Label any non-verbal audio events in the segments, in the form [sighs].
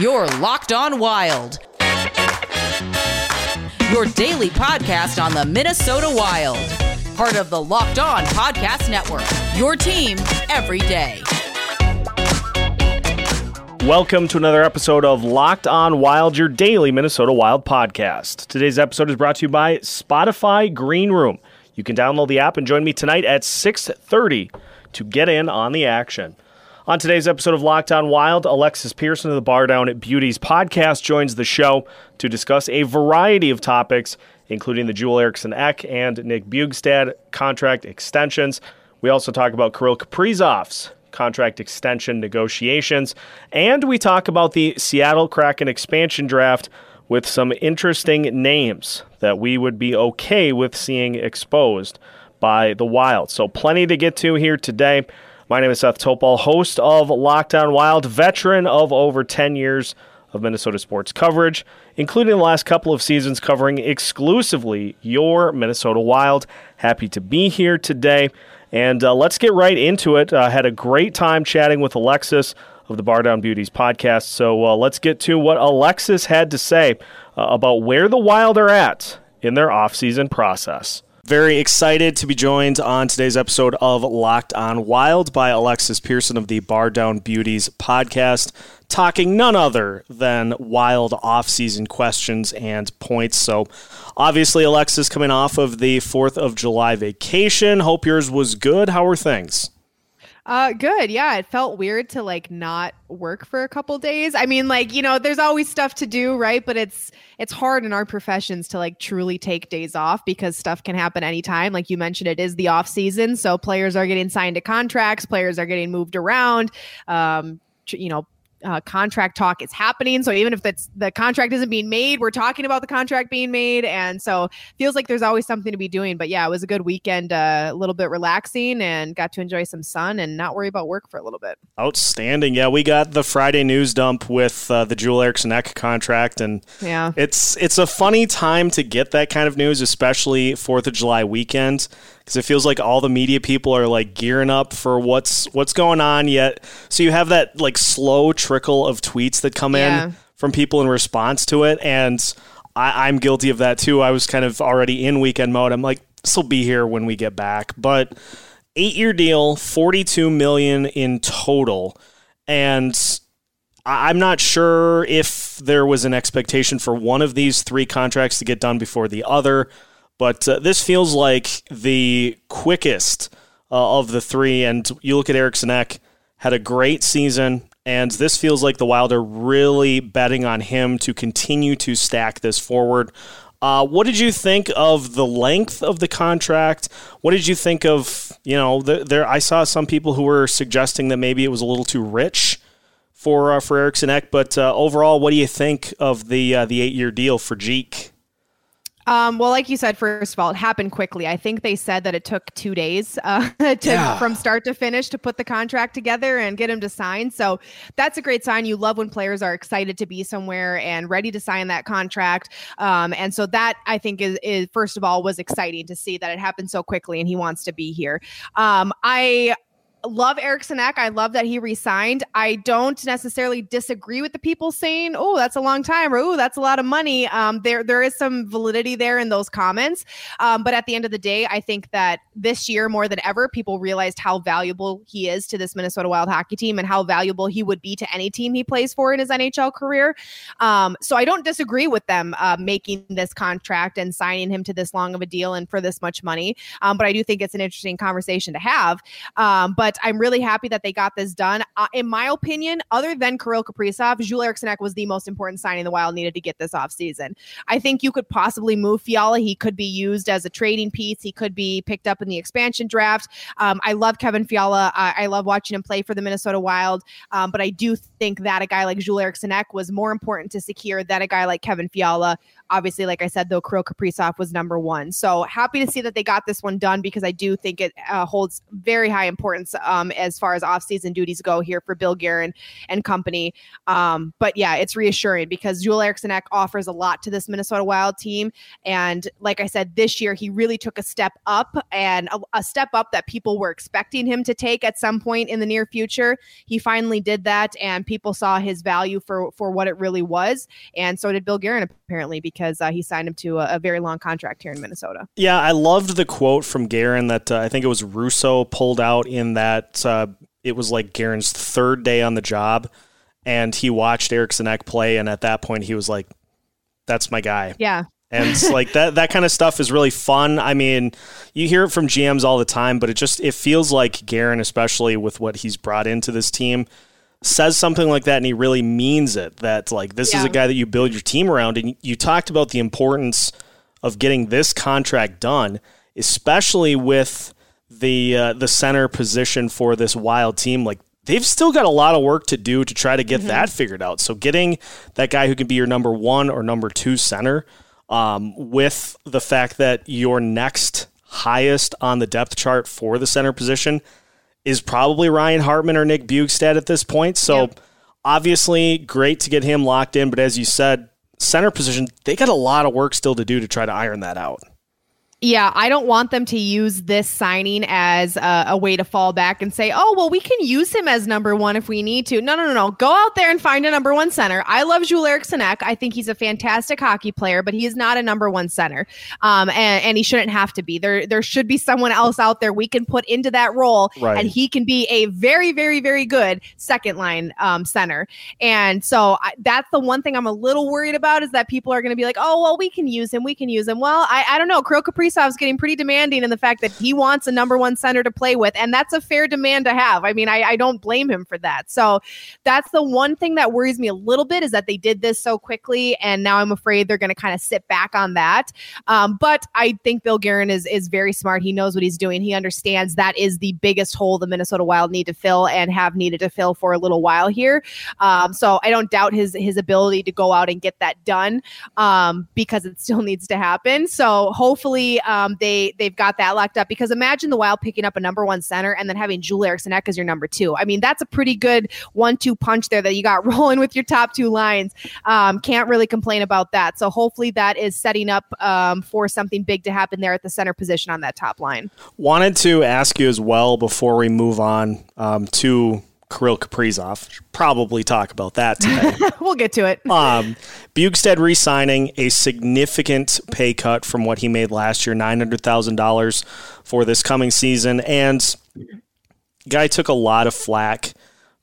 Your Locked On Wild. Your daily podcast on the Minnesota Wild. Part of the Locked On Podcast Network. Your team every day. Welcome to another episode of Locked On Wild, your daily Minnesota Wild podcast. Today's episode is brought to you by Spotify Green Room. You can download the app and join me tonight at 6:30 to get in on the action. On today's episode of Locked On Wild, Alexis Pearson of the Bar Down at Beauties podcast joins the show to discuss a variety of topics, including the Joel Eriksson Ek and Nick Bjugstad contract extensions. We also talk about Kirill Kaprizov's contract extension negotiations, and we talk about the Seattle Kraken expansion draft with some interesting names that we would be okay with seeing exposed by the Wild. So, plenty to get to here today. My name is Seth Topal, host of Locked On Wild, veteran of over 10 years of Minnesota sports coverage, including the last couple of seasons covering exclusively your Minnesota Wild. Happy to be here today. And uh, let's get right into it. I uh, had a great time chatting with Alexis of the Bar Down Beauties podcast. So uh, let's get to what Alexis had to say uh, about where the Wild are at in their offseason process. Very excited to be joined on today's episode of Locked On Wild by Alexis Pearson of the Bar Down Beauties podcast, talking none other than wild off-season questions and points. So, obviously, Alexis coming off of the 4th of July vacation. Hope yours was good. How are things? Uh, good. Yeah, it felt weird to like not work for a couple days. I mean, like you know, there's always stuff to do, right? But it's it's hard in our professions to like truly take days off because stuff can happen anytime. Like you mentioned, it is the off season, so players are getting signed to contracts, players are getting moved around. Um, you know, uh, contract talk is happening. So even if it's the contract isn't being made, we're talking about the contract being made, and so feels like there's always something to be doing. But yeah, it was a good weekend, uh, a little bit relaxing, and got to enjoy some sun and not worry about work for a little bit. Outstanding. Yeah, we got the Friday news dump with uh, the Joel Eriksson Ek contract, and yeah, it's it's a funny time to get that kind of news, especially Fourth of July weekend because it feels like all the media people are like gearing up for what's what's going on yet. So you have that like slow trickle of tweets that come yeah. in from people in response to it, and I, I'm guilty of that too. I was kind of already in weekend mode. I'm like, this will be here when we get back, but eight year deal, 42 million in total, and I'm not sure if there was an expectation for one of these three contracts to get done before the other. But uh, this feels like the quickest uh, of the three. And you look at Eriksson Ek, had a great season. And this feels like the Wild are really betting on him to continue to stack this forward. Uh, what did you think of the length of the contract? What did you think of, you know, the, there? I saw some people who were suggesting that maybe it was a little too rich for uh, for Eriksson Ek, but uh, overall, what do you think of the uh, the eight year deal for Jeek? Um, well, like you said, first of all, it happened quickly. I think they said that it took two days uh, [laughs] to, yeah. from start to finish to put the contract together and get him to sign. So that's a great sign. You love when players are excited to be somewhere and ready to sign that contract. Um, and so that I think is, is, first of all, was exciting to see that it happened so quickly and he wants to be here. Um, I love Eriksson Ek. I love that he resigned. I don't necessarily disagree with the people saying, "Oh, that's a long time," or "Oh, that's a lot of money." Um, there, there is some validity there in those comments. Um, but at the end of the day, I think that this year more than ever, people realized how valuable he is to this Minnesota Wild hockey team and how valuable he would be to any team he plays for in his NHL career. Um, so I don't disagree with them uh, making this contract and signing him to this long of a deal and for this much money. Um, but I do think it's an interesting conversation to have. Um, but but I'm really happy that they got this done. Uh, in my opinion, other than Kirill Kaprizov, Joel Eriksson Ek was the most important signing the Wild needed to get this offseason. I think you could possibly move Fiala. He could be used as a trading piece. He could be picked up in the expansion draft. Um, I love Kevin Fiala. I, I, love watching him play for the Minnesota Wild. Um, but I do think that a guy like Joel Eriksson Ek was more important to secure than a guy like Kevin Fiala obviously, like I said, though, Kirill Kaprizov was number one. So happy to see that they got this one done because I do think it uh, holds very high importance um, as far as offseason duties go here for Bill Guerin and company. Um, but yeah, it's reassuring because Joel Eriksson Ek offers a lot to this Minnesota Wild team. And like I said, this year he really took a step up and a, a step up that people were expecting him to take at some point in the near future. He finally did that, and people saw his value for for what it really was. And so did Bill Guerin apparently because uh, he signed him to a, a, very long contract here in Minnesota. Yeah, I loved the quote from Guerin that uh, I think it was Russo pulled out in that uh, it was like Guerin's third day on the job, and he watched Eriksson Ek play, and at that point he was like, "That's my guy." Yeah. and [laughs] like that that kind of stuff is really fun. I mean, you hear it from GMs all the time, but it just it feels like Guerin, especially with what he's brought into this team, says something like that and he really means it. That like this yeah. is a guy that you build your team around, and you talked about the importance of getting this contract done, especially with the uh, the center position for this wild team. Like they've still got a lot of work to do to try to get mm-hmm. that figured out. So getting that guy who can be your number one or number two center um, with the fact that your next highest on the depth chart for the center position is probably Ryan Hartman or Nick Bjugstad at this point. So yep. obviously, great to get him locked in. But as you said, center position, they got a lot of work still to do to try to iron that out. Yeah, I don't want them to use this signing as a, a, way to fall back and say, oh, well, we can use him as number one if we need to. No, no, no, no. Go out there and find a number one center. I love Joel Eriksson Ek. I think he's a fantastic hockey player, but he is not a number one center. Um, and, and he shouldn't have to be. There, there should be someone else out there we can put into that role, right. and he can be a very, very, very good second line um, center. And so I, that's the one thing I'm a little worried about is that people are going to be like, oh, well, we can use him. We can use him. Well, I, I don't know. Kirill Kaprizov Kaprizov's getting pretty demanding in the fact that he wants a number one center to play with, and that's a fair demand to have. I mean, I, I don't blame him for that. So that's the one thing that worries me a little bit is that they did this so quickly, and now I'm afraid they're going to kind of sit back on that. Um, but I think Bill Guerin is is very smart. He knows what he's doing. He understands that is the biggest hole the Minnesota Wild need to fill and have needed to fill for a little while here. Um, so I don't doubt his his ability to go out and get that done um, because it still [laughs] needs to happen. So hopefully um, they they've got that locked up because imagine the Wild picking up a number one center and then having Joel Eriksson Ek as your number two. I mean, that's a pretty good one-two punch there that you got [laughs] rolling with your top two lines. Um, can't really complain about that. So hopefully that is setting up um, for something big to happen there at the center position on that top line. Wanted to ask you as well before we move on um, to Kirill Kaprizov. Probably talk about that today. [laughs] we'll get to it. Um, Bjugstad re-signing a significant pay cut from what he made last year, nine hundred thousand dollars for this coming season, and guy took a lot of flack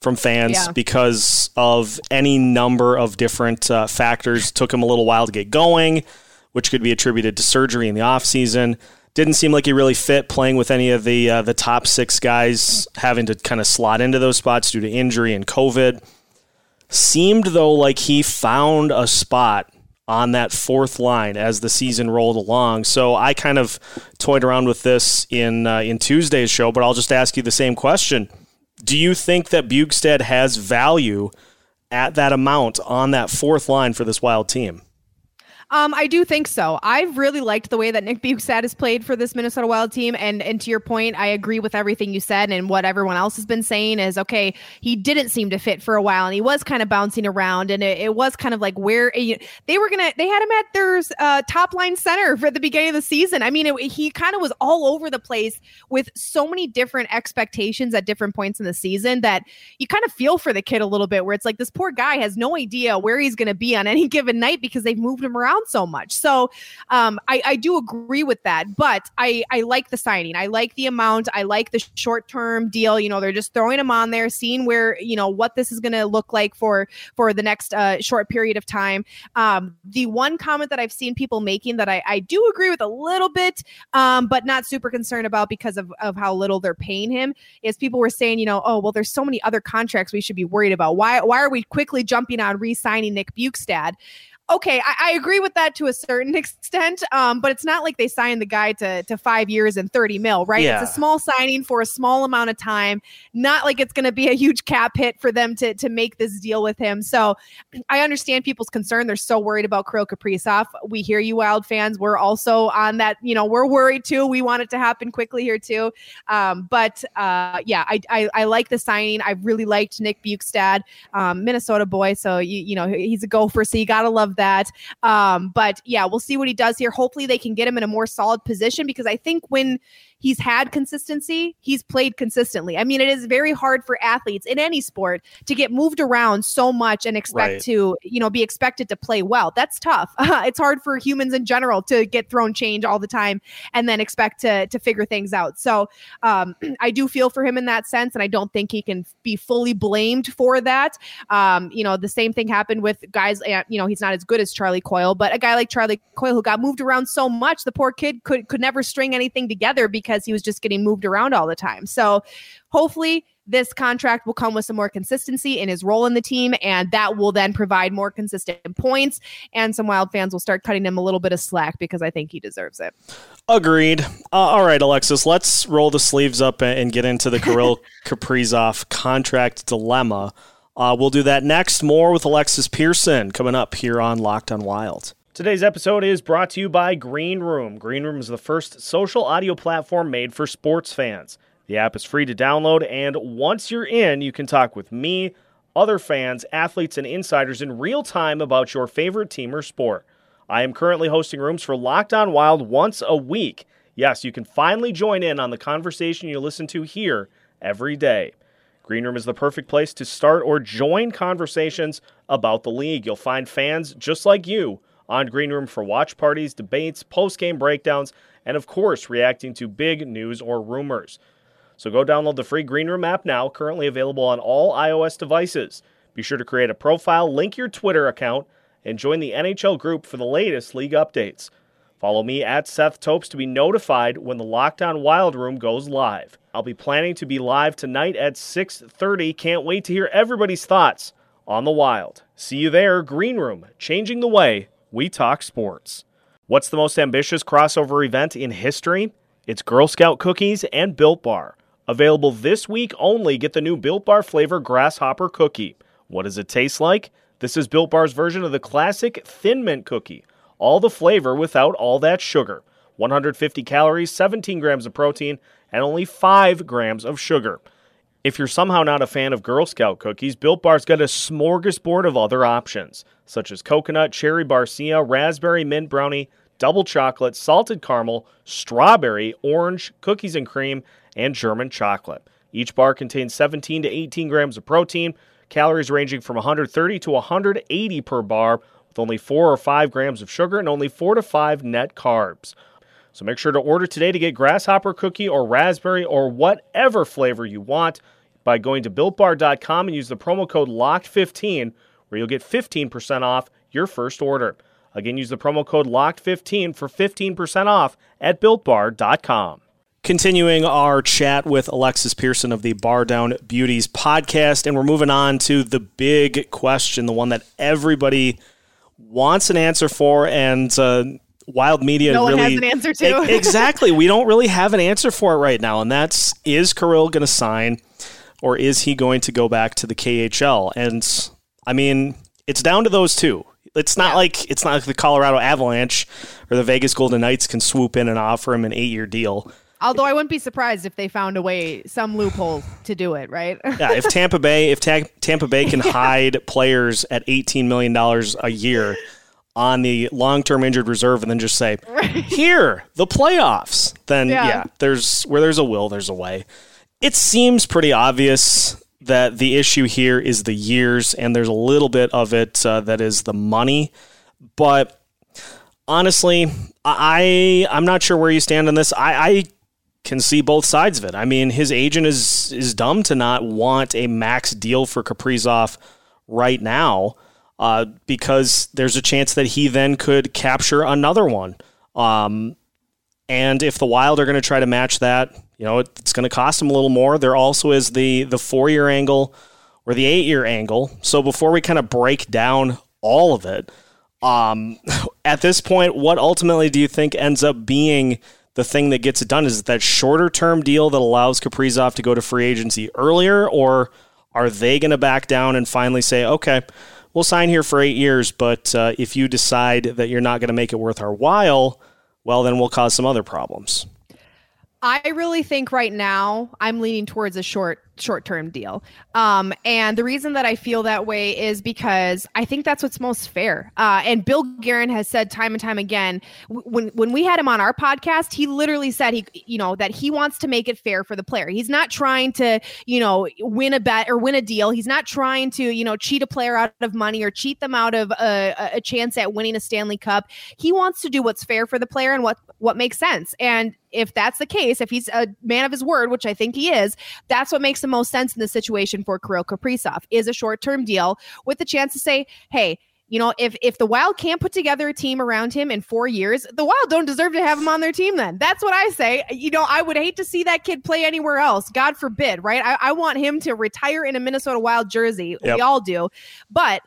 from fans yeah. because of any number of different uh, factors. Took him a little while to get going, which could be attributed to surgery in the offseason didn't seem like he really fit playing with any of the uh, the top six guys, having to kind of slot into those spots due to injury and COVID. Seemed though like he found a spot on that fourth line as the season rolled along. So I kind of toyed around with this in uh, in Tuesday's show, but I'll just ask you the same question: Do you think that Bjugstad has value at that amount on that fourth line for this Wild team? Um, I do think so. I've really liked the way that Nick Bjugstad has played for this Minnesota Wild team, and and to your point, I agree with everything you said, and what everyone else has been saying is okay. He didn't seem to fit for a while, and he was kind of bouncing around, and it, it was kind of like where they were gonna. They had him at their uh, top line center for the beginning of the season. I mean, it, he kind of was all over the place with so many different expectations at different points in the season that you kind of feel for the kid a little bit. Where it's like this poor guy has no idea where he's to be on any given night because they've moved him around around so much. So um, I, I do agree with that, but I, I like the signing. I like the amount. I like the short term deal. You know, they're just throwing him on there, seeing where you know what this is going to look like for for the next uh, short period of time. Um, the one comment that I've seen people making that I, I do agree with a little bit, um, but not super concerned about because of, of how little they're paying him is people were saying, you know, oh well, there's so many other contracts we should be worried about. Why why are we quickly jumping on re-signing Nick Bjugstad? Okay, I, I, agree with that to a certain [laughs] extent. Um, but it's not like they signed the guy to to five years and 30 mil, right? Yeah. It's a small signing for a small amount of time. Not like it's gonna be a huge cap hit for them to to make this deal with him. So [clears throat] I understand people's concern. They're so worried about Kirill Kaprizov. We hear you, Wild fans. We're also on that, you know, we're worried too. We want it to happen quickly here too. Um, but uh, yeah, I, I, I like the signing. I really liked Nick Bjugstad, um, Minnesota boy. So you you know he's a gopher, so you gotta love that. Um, but yeah, we'll see what he does here. Hopefully, they can get him in a more solid position because I think when he's had consistency, he's played consistently. I mean, it is very hard for athletes in any sport to get moved around so much and expect right. to, you know, be expected to play well. That's tough. [laughs] it's hard for humans in general to get thrown change all the time and then expect to to figure things out. So um, [clears throat] I do feel for him in that sense, and I don't think he can be fully blamed for that. Um, you know, the same thing happened with guys. Eh, you know, he's not as good as Charlie Coyle, but a guy like Charlie Coyle who got moved around so much, the poor kid could could never string anything together because because he was just getting moved around all the time. So hopefully this contract will come with some more consistency in his role in the team, and that will then provide more consistent points. And some Wild fans will start cutting him a little bit of slack because I think he deserves it. Agreed. Uh, all right, Alexis, let's roll the sleeves up and get into the Kirill [laughs] Kaprizov contract dilemma. Uh, we'll do that next. More with Alexis Pearson coming up here on Locked on Wild. Today's episode is brought to you by Green Room. Green Room is the first social audio platform made for sports fans. The app is free to download, and once you're in, you can talk with me, other fans, athletes, and insiders in real time about your favorite team or sport. I am currently hosting rooms for Locked On Wild once a week. Yes, you can finally join in on the conversation you listen to here every day. Green Room is the perfect place to start or join conversations about the league. You'll find fans just like you on Green Room for watch parties, debates, post game breakdowns, and of course, reacting to big news or rumors. So go download the free Green Room app now, currently available on all iOS devices. Be sure to create a profile, link your Twitter account, and join the NHL group for the latest league updates. Follow me at Seth Topes to be notified when the Locked On Wild Room goes live. I'll be planning to be live tonight at 6:30. Can't wait to hear everybody's thoughts on the Wild. See you there, Green Room, changing the way we talk sports. What's the most ambitious crossover event in history? It's Girl Scout cookies and Built Bar. Available this week only, get the new Built Bar flavor grasshopper cookie. What does it taste like? This is Built Bar's version of the classic Thin Mint cookie. All the flavor without all that sugar. 150 calories, 17 grams of protein, and only 5 grams of sugar. If you're somehow not a fan of Girl Scout cookies, Built Bar's got a smorgasbord of other options, such as coconut, cherry barcia, raspberry mint brownie, double chocolate, salted caramel, strawberry, orange, cookies and cream, and German chocolate. Each bar contains 17 to 18 grams of protein, calories ranging from 130 to 180 per bar, with only 4 or 5 grams of sugar and only 4 to 5 net carbs. So make sure to order today to get grasshopper cookie or raspberry or whatever flavor you want by going to builtbar.com and use the promo code LOCKED15 where you'll get 15% off your first order. Again, use the promo code LOCKED15 for 15% off at builtbar.com. Continuing our chat with Alexis Pearson of the Bar Down Beauties podcast, and we're moving on to the big question, the one that everybody wants an answer for, and uh, Wild Media no really has an answer to. exactly, we don't really have an answer for it right now, and that's is Kirill going to sign? or is he going to go back to the KHL? And I mean, it's down to those two. It's not yeah. like it's not like the Colorado Avalanche or the Vegas Golden Knights can swoop in and offer him an eight-year deal. Although I wouldn't be surprised if they found a way, some loophole to do it, right? [laughs] yeah, if Tampa Bay, if Ta- Tampa Bay can hide players at eighteen million dollars a year on the long-term injured reserve, and then just say, [laughs] right. "Here, the playoffs," then yeah. yeah, there's where there's a will, there's a way it seems pretty obvious that the issue here is the years, and there's a little bit of it uh, that is the money. But honestly, I I'm not sure where you stand on this. I, I can see both sides of it. I mean, his agent is is dumb to not want a max deal for Kaprizov right now, uh, because there's a chance that he then could capture another one. Um, and if the Wild are going to try to match that, you know, it's going to cost them a little more. There also is the the four year angle or the eight year angle. So before we kind of break down all of it, Um, [laughs] at this point, what ultimately do you think ends up being the thing that gets it done? Is it that shorter term deal that allows Kaprizov to go to free agency earlier, or are they going to back down and finally say, okay, we'll sign here for eight years, but uh, if you decide that you're not going to make it worth our while, well, then we'll cause some other problems? I really think right now I'm leaning towards a short short term deal. Um, and the reason that I feel that way is because I think that's what's most fair. Uh, and Bill Guerin has said time and time again when when we had him on our podcast, he literally said he you know that he wants to make it fair for the player. He's not trying to you know win a bet or win a deal. He's not trying to you know cheat a player out of money or cheat them out of a, a chance at winning a Stanley Cup. He wants to do what's fair for the player and what what makes sense. And if that's the case, if he's a man of his word, which I think he is, that's what makes the most sense in the situation for Kirill Kaprizov is a short-term deal with the chance to say, hey, you know, if if the Wild can't put together a team around him in four years, the Wild don't deserve to have him on their team. Then that's what I say. You know, I would hate to see that kid play anywhere else. God forbid, right? I, I want him to retire in a Minnesota Wild jersey. Yep. We all do, but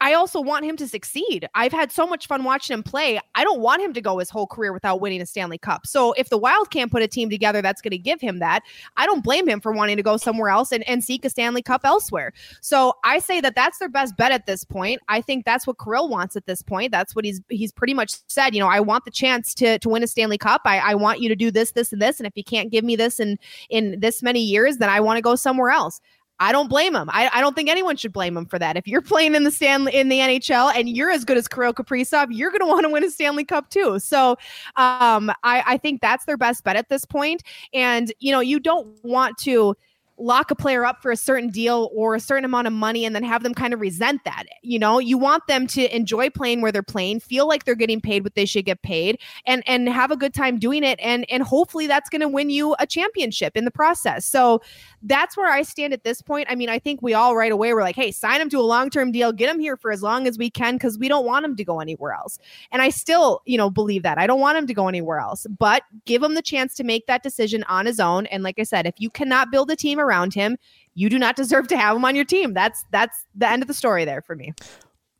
I also want him to succeed. I've had so much fun watching him play. I don't want him to go his whole career without winning a Stanley Cup. So if the Wild can't put a team together that's going to give him that, I don't blame him for wanting to go somewhere else and, and seek a Stanley Cup elsewhere. So I say that that's their best bet at this point. I think that's what Kirill wants at this point. That's what he's he's pretty much said. You know, I want the chance to to win a Stanley Cup. I, I want you to do this, this, and this. And if you can't give me this in in this many years, then I want to go somewhere else. I don't blame him. I, I don't think anyone should blame him for that. If you're playing in the Stanley in the NHL and you're as good as Kirill Kaprizov, you're going to want to win a Stanley Cup too. So um, I, I think that's their best bet at this point. And you know, you don't want to lock a player up for a certain deal or a certain amount of money and then have them kind of resent that. You know, you want them to enjoy playing where they're playing, feel like they're getting paid what they should get paid and and have a good time doing it and and hopefully that's going to win you a championship in the process. So that's where I stand at this point. I mean, I think we all right away were like, "Hey, sign him to a long-term deal, get him here for as long as we can cuz we don't want him to go anywhere else." And I still, you know, believe that. I don't want him to go anywhere else, but give him the chance to make that decision on his own and like I said, if you cannot build a team around him, you do not deserve to have him on your team. That's that's the end of the story there for me.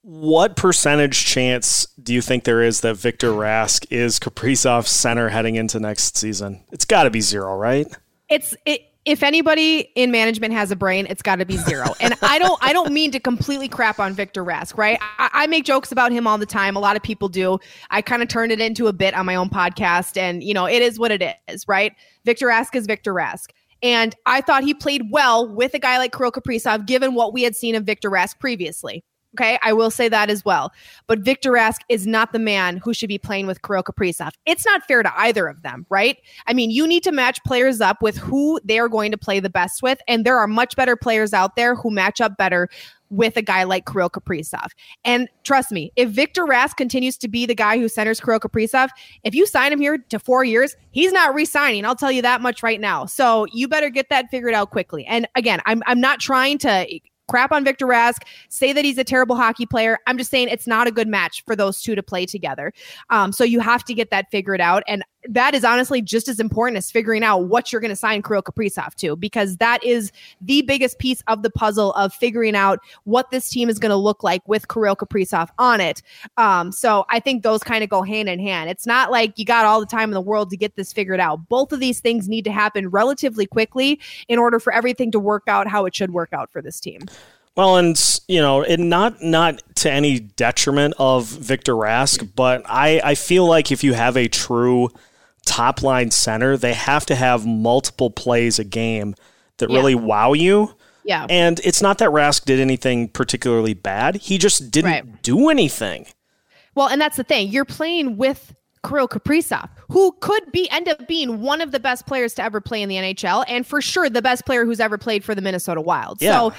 What percentage chance do you think there is that Victor Rask is Kaprizov's center heading into next season? It's got to be zero, right? It's it. If anybody in management has a brain, it's got to be zero. [laughs] and I don't, I don't mean to completely crap on Victor Rask, right? I, I make jokes about him all the time. A lot of people do. I kind of turned it into a bit on my own podcast, and you know, it is what it is, right? Victor Rask is Victor Rask. And I thought he played well with a guy like Kirill Kaprizov, given what we had seen of Victor Rask previously. Okay, I will say that as well. But Victor Rask is not the man who should be playing with Kirill Kaprizov. It's not fair to either of them, right? I mean, you need to match players up with who they are going to play the best with, and there are much better players out there who match up better with a guy like Kirill Kaprizov. And trust me, if Victor Rask continues to be the guy who centers Kirill Kaprizov, if you sign him here to four years, he's not re-signing. I'll tell you that much right now. So you better get that figured out quickly. And again, I'm I'm not trying to crap on Victor Rask, say that he's a terrible hockey player. I'm just saying it's not a good match for those two to play together. Um, so you have to get that figured out. And that is honestly just as important as figuring out what you're going to sign Kirill Kaprizov to, because that is the biggest piece of the puzzle of figuring out what this team is going to look like with Kirill Kaprizov on it. Um, so I think those kind of go hand in hand. It's not like you got all the time in the world to get this figured out. Both of these things need to happen relatively quickly in order for everything to work out how it should work out for this team. Well, and you know, it not not to any detriment of Victor Rask, but I I feel like if you have a true top line center, they have to have multiple plays a game that yeah. really wow you. Yeah. And it's not that Rask did anything particularly bad. He just didn't right. do anything. Well, and that's the thing. You're playing with Kirill Kaprizov, who could be end up being one of the best players to ever play in the NHL, and for sure the best player who's ever played for the Minnesota Wild. Yeah. So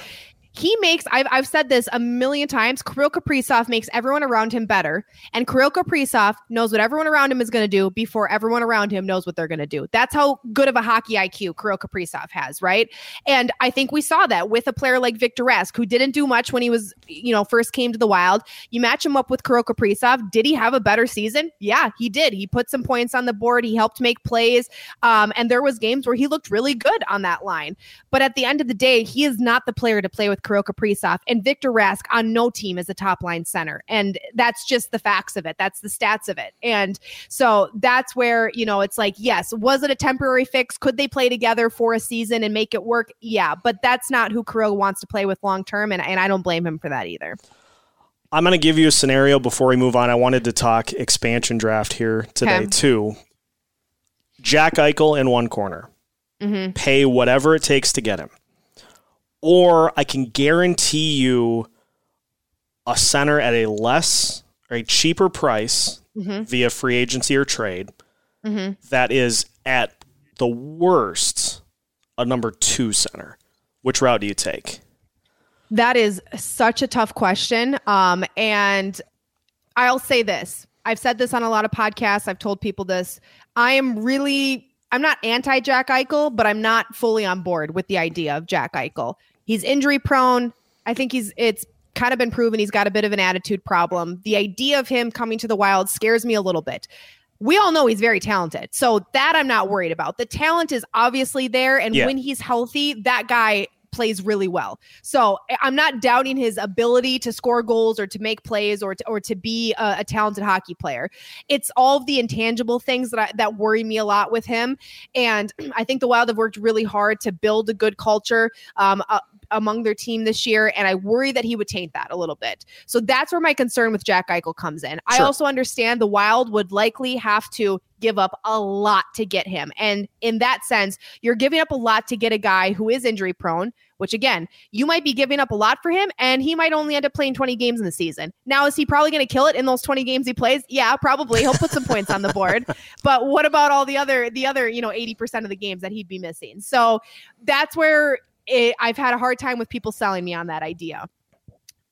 he makes I've, I've said this a million times kirill kaprizov makes everyone around him better. And kirill kaprizov knows what everyone around him is going to do before everyone around him knows what they're going to do. That's how good of a hockey iq kirill kaprizov has right? And i think we saw that with a player like victor rask who didn't do much when he was you know first came to the wild. You match him up with kirill kaprizov did he have a better season? Yeah he did. He put some points on the board. He helped make plays. Um, and there was games where he looked really good on that line. But at the end of the day he is not the player to play with with Kirill Kaprizov, and Victor Rask on no team is a top line center. And that's just the facts of it. That's the stats of it. And so that's where, you know, it's like, yes, was it a temporary fix? Could they play together for a season and make it work? Yeah, but that's not who Kirill wants to play with long term. And, and I don't blame him for that either. I'm going to give you a scenario before we move on. I wanted to talk expansion draft here today, okay. too. Jack Eichel in one corner. Mm-hmm. Pay whatever it takes to get him. Or I can guarantee you a center at a less or a cheaper price mm-hmm. via free agency or trade mm-hmm. that is at the worst a number two center. Which route do you take? That is such a tough question. Um, and I'll say this I've said this on a lot of podcasts, I've told people this. I am really, I'm not anti Jack Eichel, but I'm not fully on board with the idea of Jack Eichel. He's injury prone. I think he's, it's kind of been proven he's got a bit of an attitude problem. The idea of him coming to the wild scares me a little bit we all know he's very talented. So that I'm not worried about. The talent is obviously there. And yeah. when he's healthy, that guy plays really well. So I'm not doubting his ability to score goals or to make plays or to, or to be a, a talented hockey player. It's all of the intangible things that I, that worry me a lot with him. And [clears throat] I think the Wild have worked really hard to build a good culture. Um, uh, among their team this year, and I worry that he would taint that a little bit. So that's where my concern with Jack Eichel comes in. Sure. I also understand the Wild would likely have to give up a lot to get him. And in that sense, you're giving up a lot to get a guy who is injury prone, which again, you might be giving up a lot for him and he might only end up playing 20 games in the season. Now, is he probably going to kill it in those 20 games he plays? Yeah, probably. He'll put some points on the board. [laughs] But what about all the other, the other, you know, 80% of the games that he'd be missing? So that's where it, I've had a hard time with people selling me on that idea.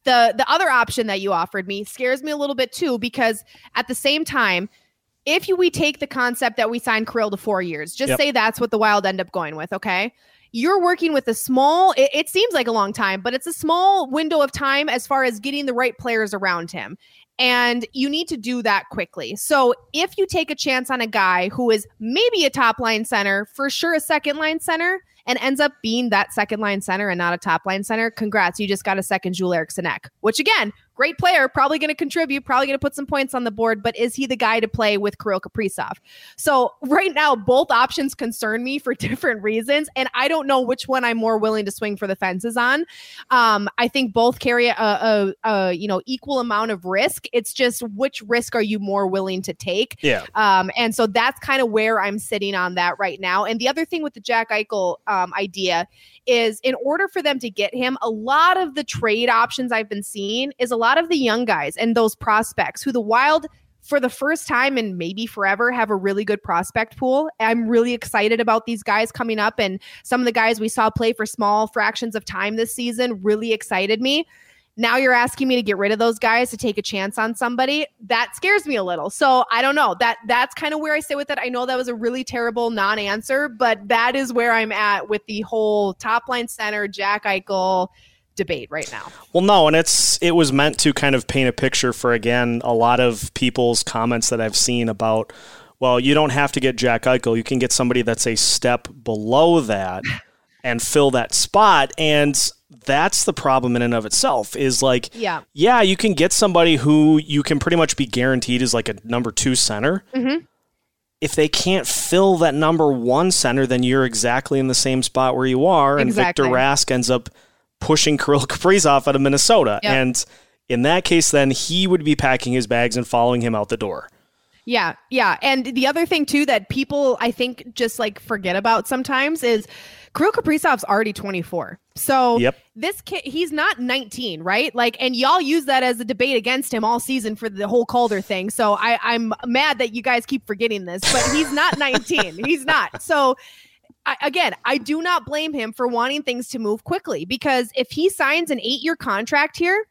The, the other option that you offered me scares me a little bit too, because at the same time, if you, we take the concept that we signed Kirill to four years, just yep. say that's what the Wild end up going with, okay? You're working with a small, it, it seems like a long time, but it's a small window of time as far as getting the right players around him. And you need to do that quickly. So if you take a chance on a guy who is maybe a top line center, for sure a second line center, and ends up being that second line center and not a top line center, congrats, you just got a second Joel Eriksson Ek, which again, great player, probably going to contribute, probably going to put some points on the board, but is he the guy to play with Kirill Kaprizov? So right now, both options concern me for [laughs] different reasons, and I don't know which one I'm more willing to swing for the fences on. Um, I think both carry a, a, a, you know equal amount of risk. It's just which risk are you more willing to take? Yeah. Um, and so that's kind of where I'm sitting on that right now. And the other thing with the Jack Eichel um, idea is in order for them to get him, a lot of the trade options I've been seeing is a lot of the young guys and those prospects who the Wild for the first time and maybe forever have a really good prospect pool. I'm really excited about these guys coming up and some of the guys we saw play for small fractions of time this season really excited me. Now you're asking me to get rid of those guys to take a chance on somebody. That scares me a little. So I don't know. That that's kind of where I sit with it. I know that was a really terrible non-answer, but that is where I'm at with the whole top line center Jack Eichel debate right now. Well, no, and it's it was meant to kind of paint a picture for again a lot of people's comments that I've seen about. Well, you don't have to get Jack Eichel. You can get somebody that's a step below that [laughs] and fill that spot. And that's the problem in and of itself is like yeah yeah you can get somebody who you can pretty much be guaranteed is like a number two center mm-hmm. if they can't fill that number one center then you're exactly in the same spot where you are and exactly. victor rask ends up pushing kirill [laughs] kaprizov out of minnesota yep. and in that case then he would be packing his bags and following him out the door yeah, yeah. And the other thing too that people I think just like forget about sometimes is Kirill Kaprizov's already 24. So yep. this kid, he's not 19, right? Like, and y'all use that as a debate against him all season for the whole Calder thing. So I, I'm mad that you guys keep forgetting this, but he's not [laughs] 19. he's not. So I, again, I do not blame him for wanting things to move quickly because if he signs an eight year contract here,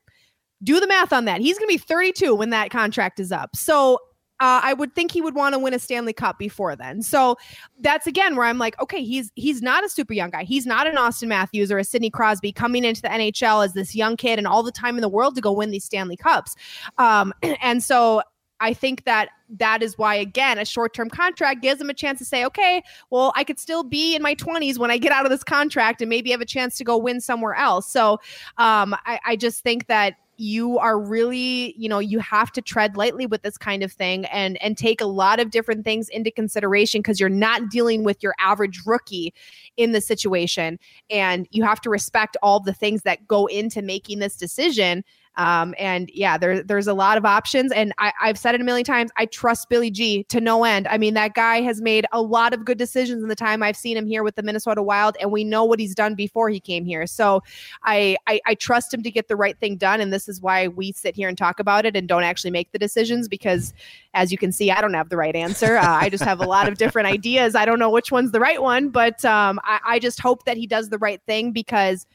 do the math on that. He's going to be 32 when that contract is up. So uh, I would think he would want to win a Stanley Cup before then. So that's again where I'm like, okay, he's he's not a super young guy. He's not an Auston Matthews or a Sidney Crosby coming into the NHL as this young kid and all the time in the world to go win these Stanley Cups. Um, [clears throat] and so I think that that is why, again, a short term contract gives him a chance to say, okay, well, I could still be in my 20s when I get out of this contract and maybe have a chance to go win somewhere else. So um, I, I just think that you are really you know you have to tread lightly with this kind of thing and and take a lot of different things into consideration because you're not dealing with your average rookie in the situation and you have to respect all the things that go into making this decision um, and yeah, there, there's a lot of options. And I, I've said it a million times. I trust Billy G to no end. I mean, that guy has made a lot of good decisions in the time I've seen him here with the Minnesota Wild, and we know what he's done before he came here. So I, I, I trust him to get the right thing done. And this is why we sit here and talk about it and don't actually make the decisions because, as you can see, I don't have the right answer. Uh, I just have a lot of different ideas. I don't know which one's the right one, but um, I, I just hope that he does the right thing because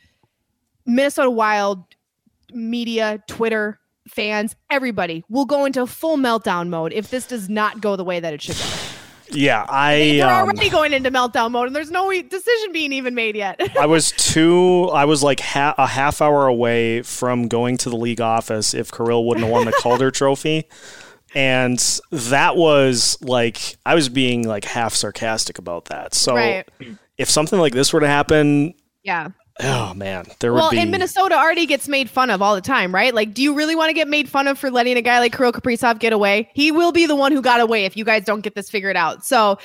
Minnesota Wild media, Twitter, fans, everybody will go into full meltdown mode if this does not go the way that it should go. Yeah, I. They're um, already going into meltdown mode, and there's no decision being even made yet. [laughs] I was two. I was like ha- a half hour away from going to the league office if Kirill wouldn't have won the Calder [laughs] Trophy, and that was like I was being like half sarcastic about that. So right. if something like this were to happen, yeah, Oh man, there well, would be. Well, in Minnesota, already gets made fun of all the time, right? Like, do you really want to get made fun of for letting a guy like Kirill Kaprizov get away? He will be the one who got away if you guys don't get this figured out. So,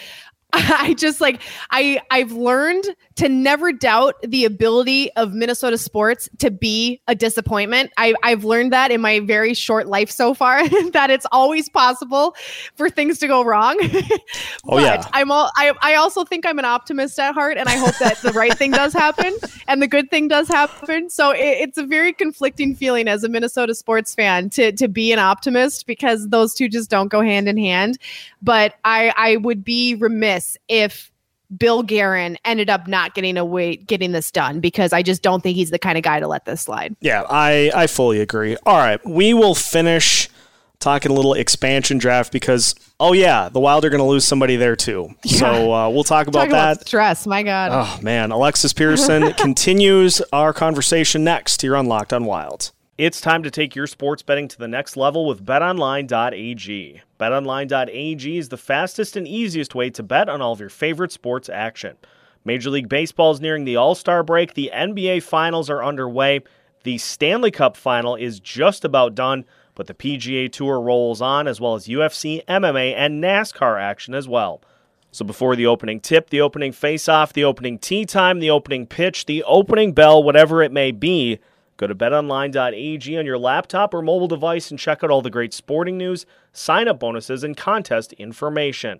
[laughs] I just like I I've learned to never doubt the ability of Minnesota sports to be a disappointment. I I've learned that in my very short life so far [laughs] that it's always possible for things to go wrong. [laughs] oh yeah. I'm all I I also think I'm an optimist at heart and I hope that the right thing does happen and the good thing does happen. So it, it's a very conflicting feeling as a Minnesota sports fan to to be an optimist because those two just don't go hand in hand. But I I would be remiss if Bill Guerin ended up not getting away getting this done because I just don't think he's the kind of guy to let this slide. Yeah, I I fully agree. All right, we will finish talking a little expansion draft because oh yeah, the Wild are going to lose somebody there too. Yeah. So uh, we'll talk about talk that. About stress, my God. Oh man, Alexis Pearson [laughs] continues our conversation next here on Locked on Wild. It's time to take your sports betting to the next level with betonline.ag. BetOnline.ag is the fastest and easiest way to bet on all of your favorite sports action. Major League Baseball is nearing the All Star break, the NBA Finals are underway, the Stanley Cup Final is just about done, but the PGA Tour rolls on, as well as UFC, MMA, and NASCAR action as well. So before the opening tip, the opening face-off, the opening tee time, the opening pitch, the opening bell, whatever it may be, Go to betonline.ag on your laptop or mobile device and check out all the great sporting news, sign up bonuses, and contest information.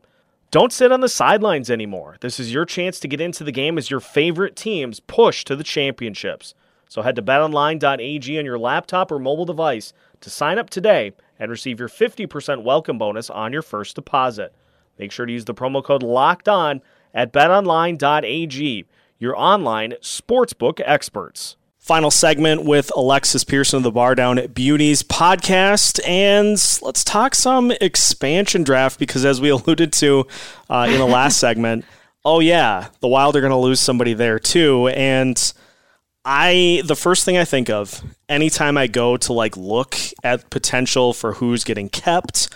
Don't sit on the sidelines anymore. This is your chance to get into the game as your favorite teams push to the championships. So head to betonline.ag on your laptop or mobile device to sign up today and receive your 50% welcome bonus on your first deposit. Make sure to use the promo code LOCKED ON at betonline.ag, your online sportsbook experts final segment with Alexis Pearson of the Bar Down at Beauties podcast. And let's talk some expansion draft because, as we [laughs] alluded to uh, in the last [laughs] segment, oh, yeah, the Wild are going to lose somebody there too. And I, the first thing I think of anytime I go to like look at potential for who's getting kept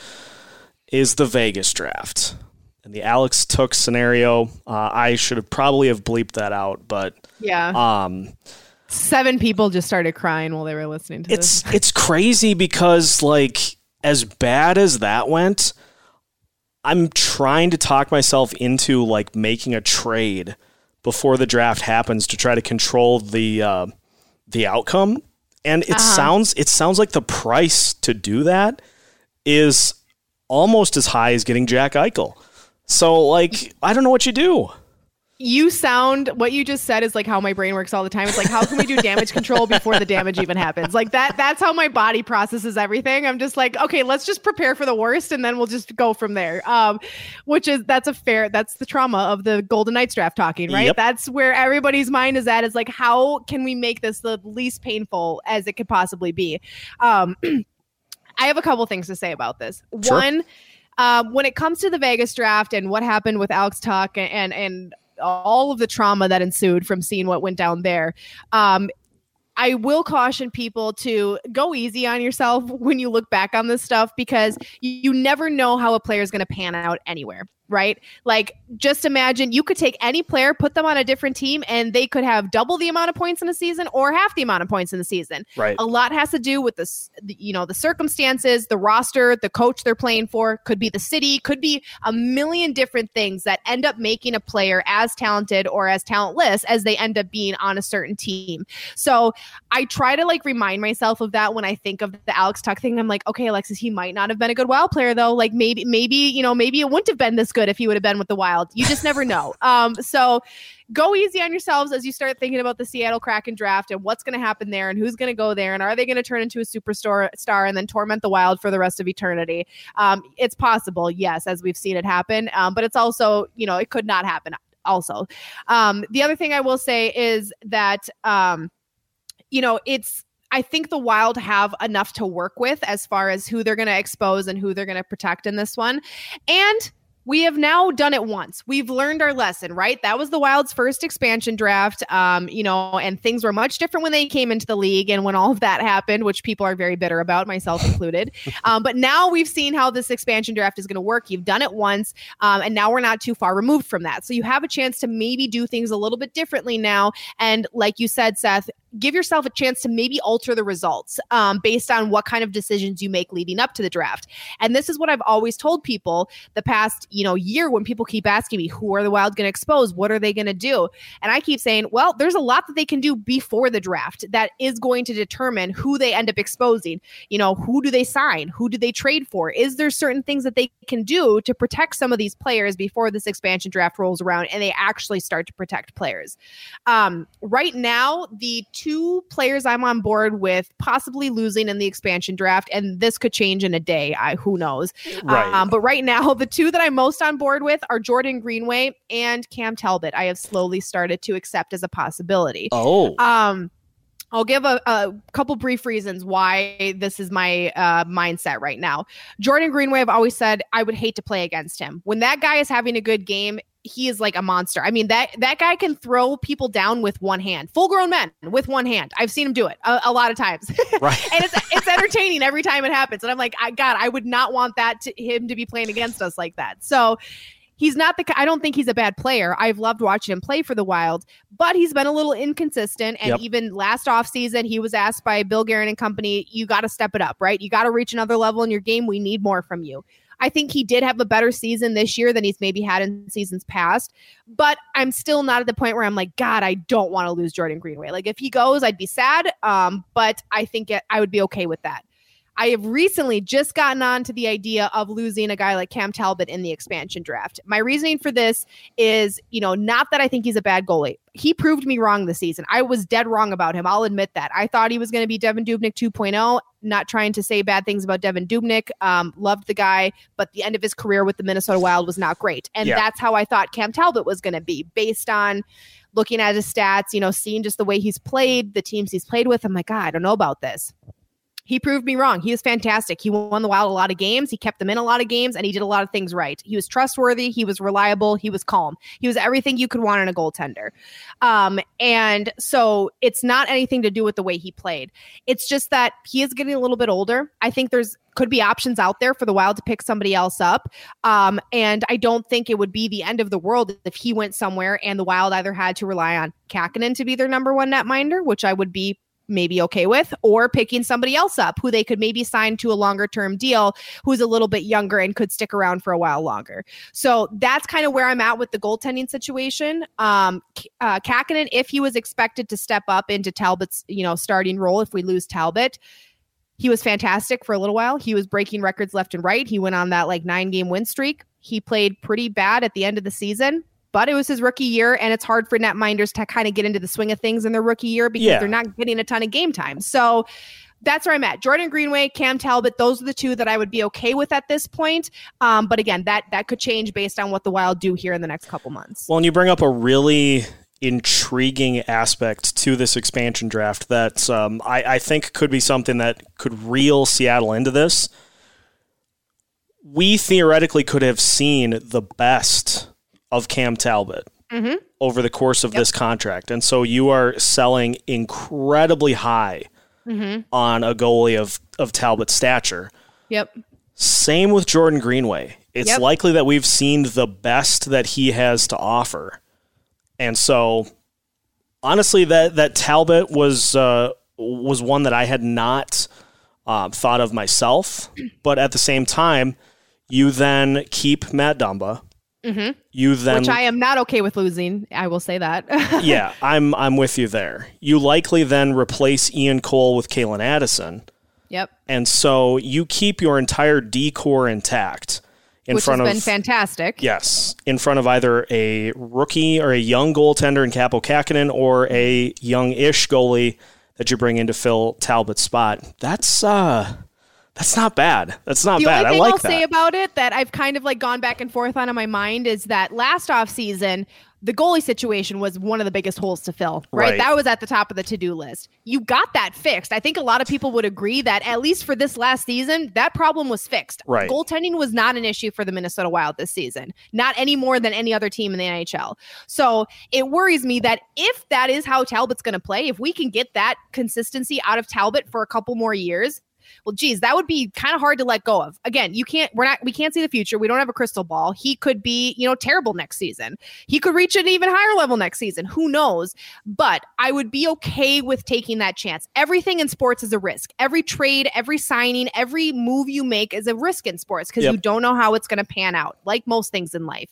is the Vegas draft. And the Alex Tuch scenario, uh, I should have probably have bleeped that out, but yeah. Um, seven people just started crying while they were listening to it's, this. It's crazy because like as bad as that went, I'm trying to talk myself into like making a trade before the draft happens to try to control the uh, the outcome. And it uh-huh. sounds it sounds like the price to do that is almost as high as getting Jack Eichel. So like I don't know what you do you sound what you just said is like how my brain works all the time. It's like how can we do damage control before the damage even happens? Like that that's how my body processes everything. I'm just like, okay, let's just prepare for the worst and then we'll just go from there. Um which is that's a fair that's the trauma of the Golden Knights draft talking, right? Yep. That's where everybody's mind is at is like how can we make this the least painful as it could possibly be? Um [clears throat] I have a couple things to say about this. Sure. One um, when it comes to the Vegas draft and what happened with Alex Tuch and, and, and all of the trauma that ensued from seeing what went down there. Um, I will caution people to go easy on yourself when you look back on this stuff because you never know how a player is going to pan out anywhere right? Like, just imagine you could take any player, put them on a different team, and they could have double the amount of points in a season or half the amount of points in the season. Right. A lot has to do with the, you know, the circumstances, the roster, the coach they're playing for. Could be the city. Could be a million different things that end up making a player as talented or as talentless as they end up being on a certain team. So I try to like remind myself of that when I think of the Alex Tuch thing. I'm like, okay, Alexis, he might not have been a good wild player though. Like maybe, maybe you know, maybe it wouldn't have been this good good if he would have been with the Wild. You just never know. [laughs] Um, so go easy on yourselves as you start thinking about the Seattle Kraken draft and what's going to happen there and who's going to go there and are they going to turn into a superstar star and then torment the Wild for the rest of eternity? Um, it's possible, yes, as we've seen it happen, um, but it's also you know it could not happen. Also, um, the other thing I will say is that um, you know it's I think the Wild have enough to work with as far as who they're going to expose and who they're going to protect in this one. And we have now done it once. We've learned our lesson, right? That was the Wild's first expansion draft. Um, you know, and things were much different when they came into the league and when all of that happened, which people are very bitter about, myself included. [laughs] um, but now we've seen how this expansion draft is going to work. You've done it once, um, and now we're not too far removed from that. So you have a chance to maybe do things a little bit differently now. And like you said, Seth, give yourself a chance to maybe alter the results um, based on what kind of decisions you make leading up to the draft. And this is what I've always told people the past, you know, year when people keep asking me, who are the Wild going to expose? What are they going to do? And I keep saying, well, there's a lot that they can do before the draft that is going to determine who they end up exposing. You know, who do they sign? Who do they trade for? Is there certain things that they can do to protect some of these players before this expansion draft rolls around and they actually start to protect players? Um, right now, the players I'm on board with possibly losing in the expansion draft, and this could change in a day. I who knows. Right. Um, but right now, [laughs] the two that I'm most on board with are Jordan Greenway and Cam Talbot. I have slowly started to accept as a possibility. Oh. Um. I'll give a, a, couple brief reasons why this is my uh, mindset right now. Jordan Greenway, I've always said I would hate to play against him. When that guy is having a good game, he is like a monster. I mean that that guy can throw people down with one hand, full grown men with one hand. I've seen him do it a, a lot of times, [laughs] right? and it's it's entertaining every time it happens. And I'm like, I, God, I would not want that to him to be playing against us like that. So he's not the I don't think he's a bad player. I've loved watching him play for the Wild, but he's been a little inconsistent. And yep. even last offseason, he was asked by Bill Guerin and company, you got to step it up, right? You got to reach another level in your game. We need more from you. I think he did have a better season this year than he's maybe had in seasons past. But I'm still not at the point where I'm like, God, I don't want to lose Jordan Greenway. Like if he goes, I'd be sad. Um, but I think it, I would be okay with that. I have recently just gotten on to the idea of losing a guy like Cam Talbot in the expansion draft. My reasoning for this is, you know, not that I think he's a bad goalie. He proved me wrong this season. I was dead wrong about him. I'll admit that. I thought he was going to be Devan Dubnyk 2.0. Not trying to say bad things about Devan Dubnyk. Um, loved the guy, but the end of his career with the Minnesota Wild was not great. And yeah. that's how I thought Cam Talbot was going to be based on looking at his stats, you know, seeing just the way he's played, the teams he's played with. I'm like, God, I don't know about this he proved me wrong. He was fantastic. He won the Wild a lot of games. He kept them in a lot of games, and he did a lot of things right. He was trustworthy. He was reliable. He was calm. He was everything you could want in a goaltender. Um, and so it's not anything to do with the way he played. It's just that he is getting a little bit older. I think there's could be options out there for the Wild to pick somebody else up. Um, and I don't think it would be the end of the world if he went somewhere and the Wild either had to rely on Kahkonen to be their number one netminder, which I would be maybe okay with, or picking somebody else up who they could maybe sign to a longer term deal who's a little bit younger and could stick around for a while longer. So that's kind of where I'm at with the goaltending situation. Um, uh, Kahkonen, if he was expected to step up into Talbot's, you know, starting role, if we lose Talbot, he was fantastic for a little while. He was breaking records left and right. He went on that like nine game win streak. He played pretty bad at the end of the season but it was his rookie year, and it's hard for netminders to kind of get into the swing of things in their rookie year because yeah. they're not getting a ton of game time. So that's where I'm at. Jordan Greenway, Cam Talbot, those are the two that I would be okay with at this point. Um, but again, that that could change based on what the Wild do here in the next couple months. Well, and you bring up a really intriguing aspect to this expansion draft that um, I, I think could be something that could reel Seattle into this. We theoretically could have seen the best of Cam Talbot mm-hmm. over the course of yep. this contract. And so you are selling incredibly high mm-hmm. on a goalie of, of Talbot's stature. Yep. Same with Jordan Greenway. It's yep. likely that we've seen the best that he has to offer. And so honestly that that Talbot was uh, was one that I had not uh, thought of myself, [clears throat] but at the same time, you then keep Matt Dumba. Mm-hmm. You then, which I am not okay with losing. I will say that. [laughs] yeah, I'm I'm with you there. You likely then replace Ian Cole with Calen Addison. Yep. And so you keep your entire decor intact in Which front has of been fantastic. Yes, in front of either a rookie or a young goaltender in Kaapo Kähkönen or a young-ish goalie that you bring in to fill Talbot's spot. That's uh that's not bad. That's not the bad. Only thing I like I'll that. say about it that I've kind of like gone back and forth on in my mind is that last off season the goalie situation was one of the biggest holes to fill, right? right? That was at the top of the to do list. You got that fixed. I think a lot of people would agree that at least for this last season, that problem was fixed. Right. Goaltending was not an issue for the Minnesota Wild this season, not any more than any other team in the NHL. So it worries me that if that is how Talbot's going to play, if we can get that consistency out of Talbot for a couple more years, well, geez, that would be kind of hard to let go of. Again, you can't, we're not, we can't see the future. We don't have a crystal ball. He could be, you know, terrible next season. He could reach an even higher level next season. Who knows? But I would be okay with taking that chance. Everything in sports is a risk. Every trade, every signing, every move you make is a risk in sports because yep. you don't know how it's going to pan out, like most things in life.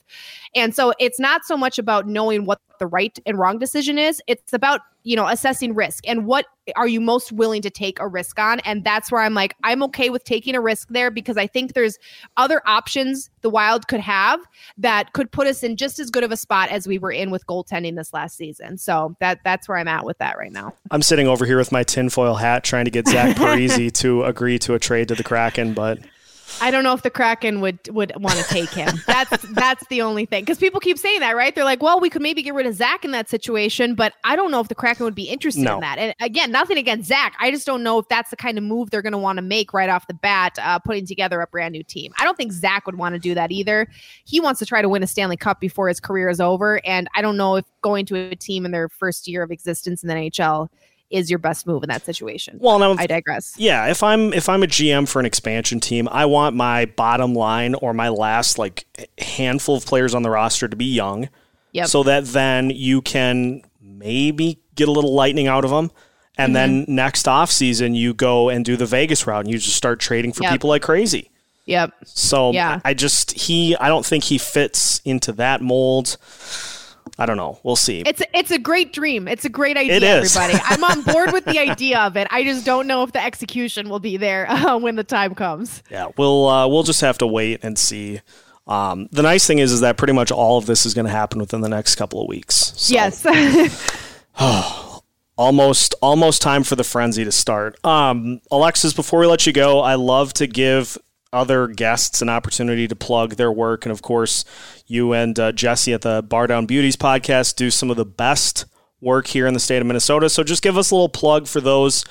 And so it's not so much about knowing what the right and wrong decision is, it's about you know, assessing risk and what are you most willing to take a risk on? And that's where I'm like, I'm okay with taking a risk there because I think there's other options the Wild could have that could put us in just as good of a spot as we were in with goaltending this last season. So that that's where I'm at with that right now. I'm sitting over here with my tinfoil hat trying to get Zach [laughs] Parise to agree to a trade to the Kraken, but I don't know if the Kraken would would want to take him. [laughs] That's that's the only thing because people keep saying that, right? They're like, well, we could maybe get rid of Zach in that situation, but I don't know if the Kraken would be interested no. in that. And again, nothing against Zach. I just don't know if that's the kind of move they're going to want to make right off the bat, uh, putting together a brand new team. I don't think Zach would want to do that either. He wants to try to win a Stanley Cup before his career is over, and I don't know if going to a team in their first year of existence in the NHL is your best move in that situation. Well, now I digress. Yeah, if I'm if I'm a GM for an expansion team, I want my bottom line or my last like handful of players on the roster to be young. Yep. So that then you can maybe get a little lightning out of them. And mm-hmm. then next off season, you go and do the Vegas route and you just start trading for yep. people like crazy. Yep. So yeah. I just he I don't think he fits into that mold. I don't know. We'll see. It's it's a great dream. It's a great idea, it is. everybody. I'm on board with the [laughs] idea of it. I just don't know if the execution will be there [laughs] uh, when the time comes. Yeah, we'll uh, we'll just have to wait and see. Um, the nice thing is, is that pretty much all of this is going to happen within the next couple of weeks. So. Yes. oh, [laughs] [sighs] almost almost time for the frenzy to start. Um, Alexis, before we let you go, I love to give other guests an opportunity to plug their work. And of course, you and uh, Jesse at the Bar Down Beauties podcast do some of the best work here in the state of Minnesota. So just give us a little plug for those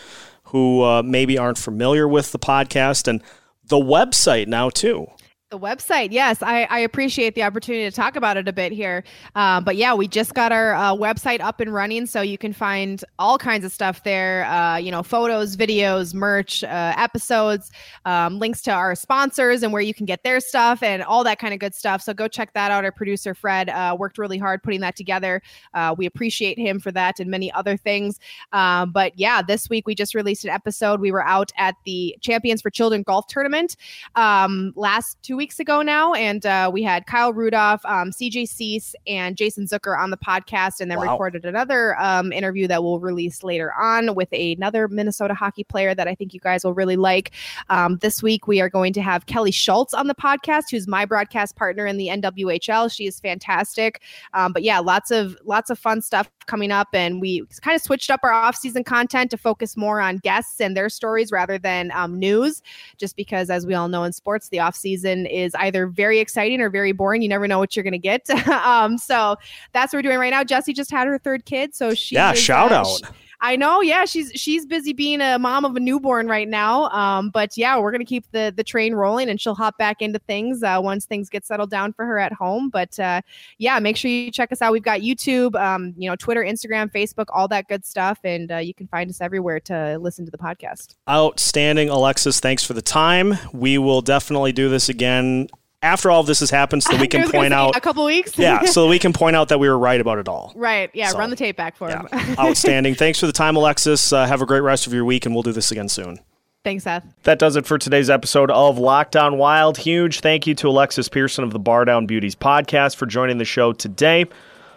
who uh, maybe aren't familiar with the podcast and the website now, too. The website, yes, I, I, appreciate the opportunity to talk about it a bit here. Uh, but yeah, we just got our uh, website up and running, so you can find all kinds of stuff there. Uh, you know, photos, videos, merch, uh, episodes, um, links to our sponsors and where you can get their stuff, and all that kind of good stuff. So go check that out. Our producer Fred uh, worked really hard putting that together. Uh, we appreciate him for that and many other things. but yeah, this week we just released an episode. We were out at the Champions for Children golf tournament um, last two weeks ago now, and uh, we had Kyle Rudolph, um, CJ Cease, and Jason Zucker on the podcast, and then wow. recorded another um, interview that we'll release later on with another Minnesota hockey player that I think you guys will really like. Um, this week we are going to have Kelly Schultz on the podcast, who's my broadcast partner in the NWHL. She is fantastic, um, but yeah, lots of lots of fun stuff coming up, and we kind of switched up our off-season content to focus more on guests and their stories rather than um, news, just because, as we all know in sports, the off-season is either very exciting or very boring. You never know what you're going to get. [laughs] um, so that's what we're doing right now. Jessie just had her third kid, so she yeah, is, shout uh, out. She, I know. Yeah, she's she's busy being a mom of a newborn right now. Um, but yeah, we're gonna keep the the train rolling, and she'll hop back into things uh, once things get settled down for her at home. But uh, yeah, make sure you check us out. We've got YouTube, um, you know, Twitter, Instagram, Facebook, all that good stuff, and uh, you can find us everywhere to listen to the podcast. Outstanding, Alexis. Thanks for the time. We will definitely do this again after all of this has happened so that we [laughs] can point out a couple weeks yeah [laughs] so that we can point out that we were right about it all right yeah so, run the tape back for yeah. him [laughs] outstanding thanks for the time alexis uh, have a great rest of your week and we'll do this again soon Thanks, Seth. That does it for today's episode of Locked On Wild. Huge thank you to Alexis Pearson of the Bar Down Beauties podcast for joining the show today.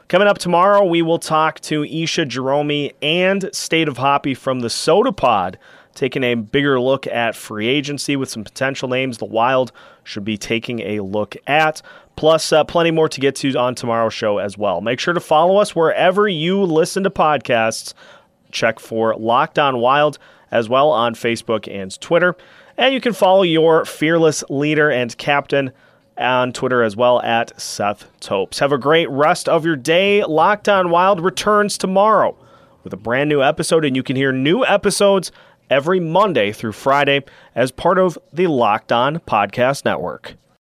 Coming up tomorrow, we will talk to Isha Jerome and State of Hoppy from the Soda Pod taking a bigger look at free agency with some potential names the Wild should be taking a look at. Plus, uh, plenty more to get to on tomorrow's show as well. Make sure to follow us wherever you listen to podcasts. Check for Locked On Wild as well on Facebook and Twitter. And you can follow your fearless leader and captain on Twitter as well at Seth Topes. Have a great rest of your day. Locked On Wild returns tomorrow with a brand new episode, and you can hear new episodes every Monday through Friday as part of the Locked On Podcast Network.